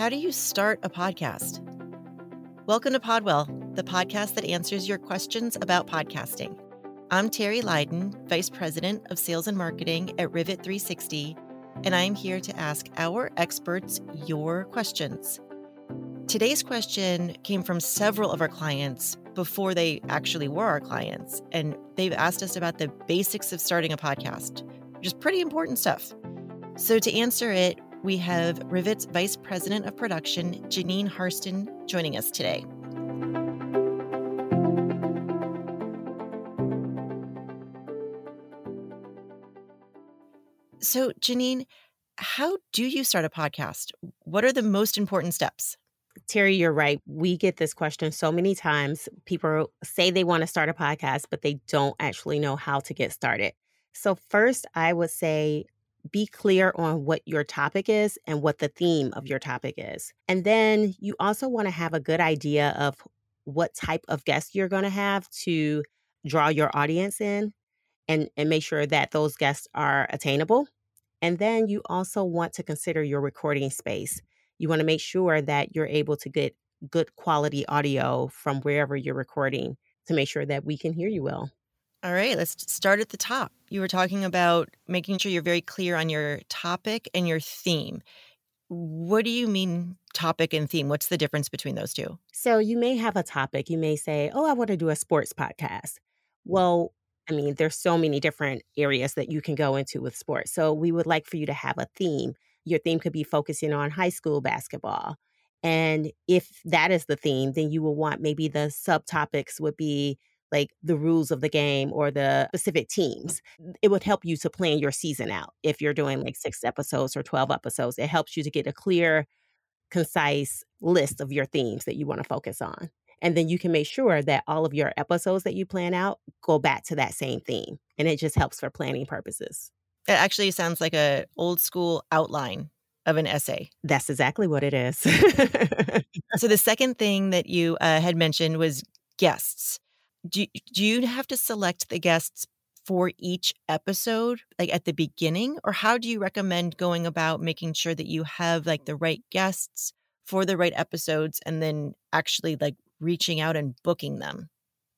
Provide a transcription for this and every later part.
How do you start a podcast? Welcome to Podwell, the podcast that answers your questions about podcasting. I'm Terry Lydon, Vice President of Sales and Marketing at Rivet 360, and I'm here to ask our experts your questions. Today's question came from several of our clients before they actually were our clients, and they've asked us about the basics of starting a podcast, which is pretty important stuff. So, to answer it, we have Rivet's Vice President of Production, Geneen Harston, joining us today. So, Geneen, how do you start a podcast? What are the most important steps? Terry, you're right. We get this question so many times. People say they want to start a podcast, but they don't actually know how to get started. So, first, I would say be clear on what your topic is and what the theme of your topic is. And then you also want to have a good idea of what type of guests you're going to have to draw your audience in and, and make sure that those guests are attainable. And then you also want to consider your recording space. You want to make sure that you're able to get good quality audio from wherever you're recording to make sure that we can hear you well. All right, let's start at the top. You were talking about making sure you're very clear on your topic and your theme. What do you mean, topic and theme? What's the difference between those two? So, you may have a topic. You may say, Oh, I want to do a sports podcast. Mm. Well, I mean, there's so many different areas that you can go into with sports. So, we would like for you to have a theme. Your theme could be focusing on high school basketball. And if that is the theme, then you will want maybe the subtopics would be like the rules of the game or the specific teams. It would help you to plan your season out. If you're doing like six episodes or 12 episodes, it helps you to get a clear, concise list of your themes that you want to focus on. And then you can make sure that all of your episodes that you plan out go back to that same theme. And it just helps for planning purposes. It actually sounds like a old school outline of an essay. That's exactly what it is. so the second thing that you uh, had mentioned was guests do, do you have to select the guests for each episode like at the beginning? Or how do you recommend going about making sure that you have like the right guests for the right episodes and then actually like reaching out and booking them?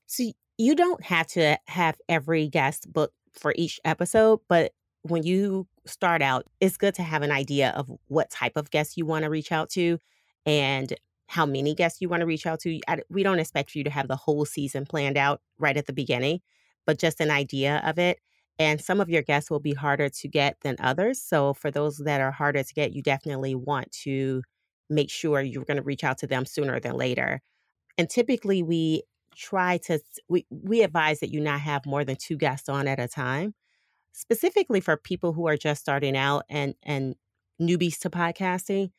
So you don't have to have every guest booked for each episode but when you start out it's good to have an idea of what type of guests you want to reach out to and how many guests you want to reach out to. We don't expect you to have the whole season planned out right at the beginning, but just an idea of it. And some of your guests will be harder to get than others. So for those that are harder to get, you definitely want to make sure you're going to reach out to them sooner than later. And typically we try to we, we advise that you not have more than two guests on at a time specifically for people who are just starting out and and newbies to podcasting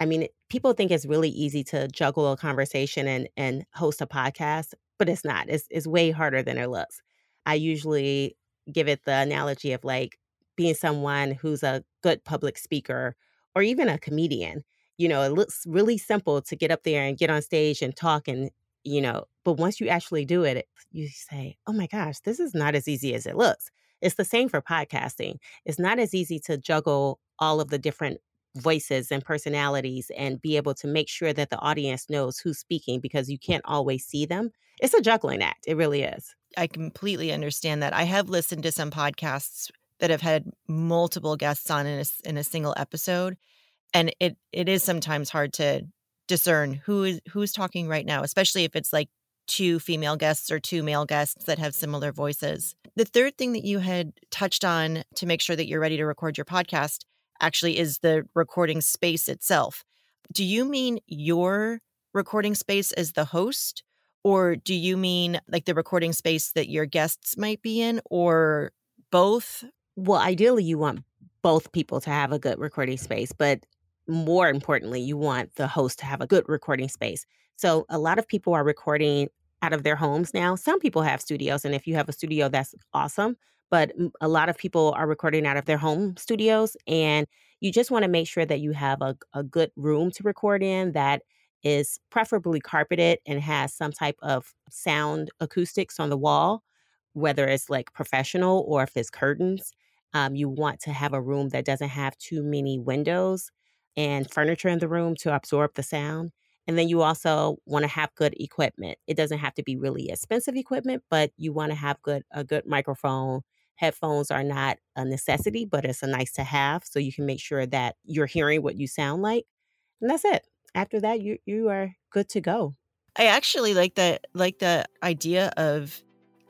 I mean, people think it's really easy to juggle a conversation and and host a podcast, but it's not. It's it's way harder than it looks. I usually give it the analogy of like being someone who's a good public speaker or even a comedian. You know, it looks really simple to get up there and get on stage and talk and you know, but once you actually do it, you say, "Oh my gosh, this is not as easy as it looks." It's the same for podcasting. It's not as easy to juggle all of the different voices and personalities and be able to make sure that the audience knows who's speaking because you can't always see them. It's a juggling act. It really is. I completely understand that. I have listened to some podcasts that have had multiple guests on in a, in a single episode and it it is sometimes hard to discern who is who's talking right now, especially if it's like two female guests or two male guests that have similar voices. The third thing that you had touched on to make sure that you're ready to record your podcast actually is the recording space itself. Do you mean your recording space as the host? Or do you mean like the recording space that your guests might be in, or both? Well, ideally, you want both people to have a good recording space, but more importantly, you want the host to have a good recording space. So, a lot of people are recording out of their homes now. Some people have studios, and if you have a studio, that's awesome but a lot of people are recording out of their home studios and you just want to make sure that you have a, a good room to record in that is preferably carpeted and has some type of sound acoustics on the wall whether it's like professional or if it's curtains um, you want to have a room that doesn't have too many windows and furniture in the room to absorb the sound. And then you also want to have good equipment. It doesn't have to be really expensive equipment, but you want to have good a good microphone. Headphones are not a necessity, but it's a nice to have so you can make sure that you're hearing what you sound like. And that's it. After that, you you are good to go. I actually like the like the idea of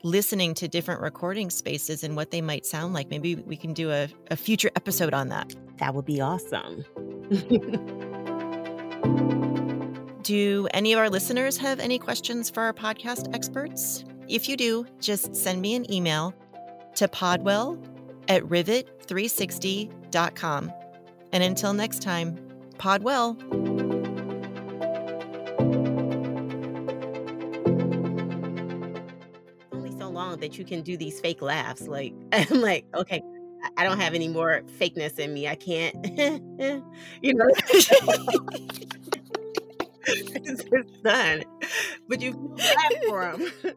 listening to different recording spaces and what they might sound like. Maybe we can do a, a future episode on that. That would be awesome. do any of our listeners have any questions for our podcast experts? If you do, just send me an email to podwell at rivet360.com. And until next time, podwell. Only so long that you can do these fake laughs. Like I'm like, okay, I don't have any more fakeness in me. I can't, you know. it's done. But you laugh for them.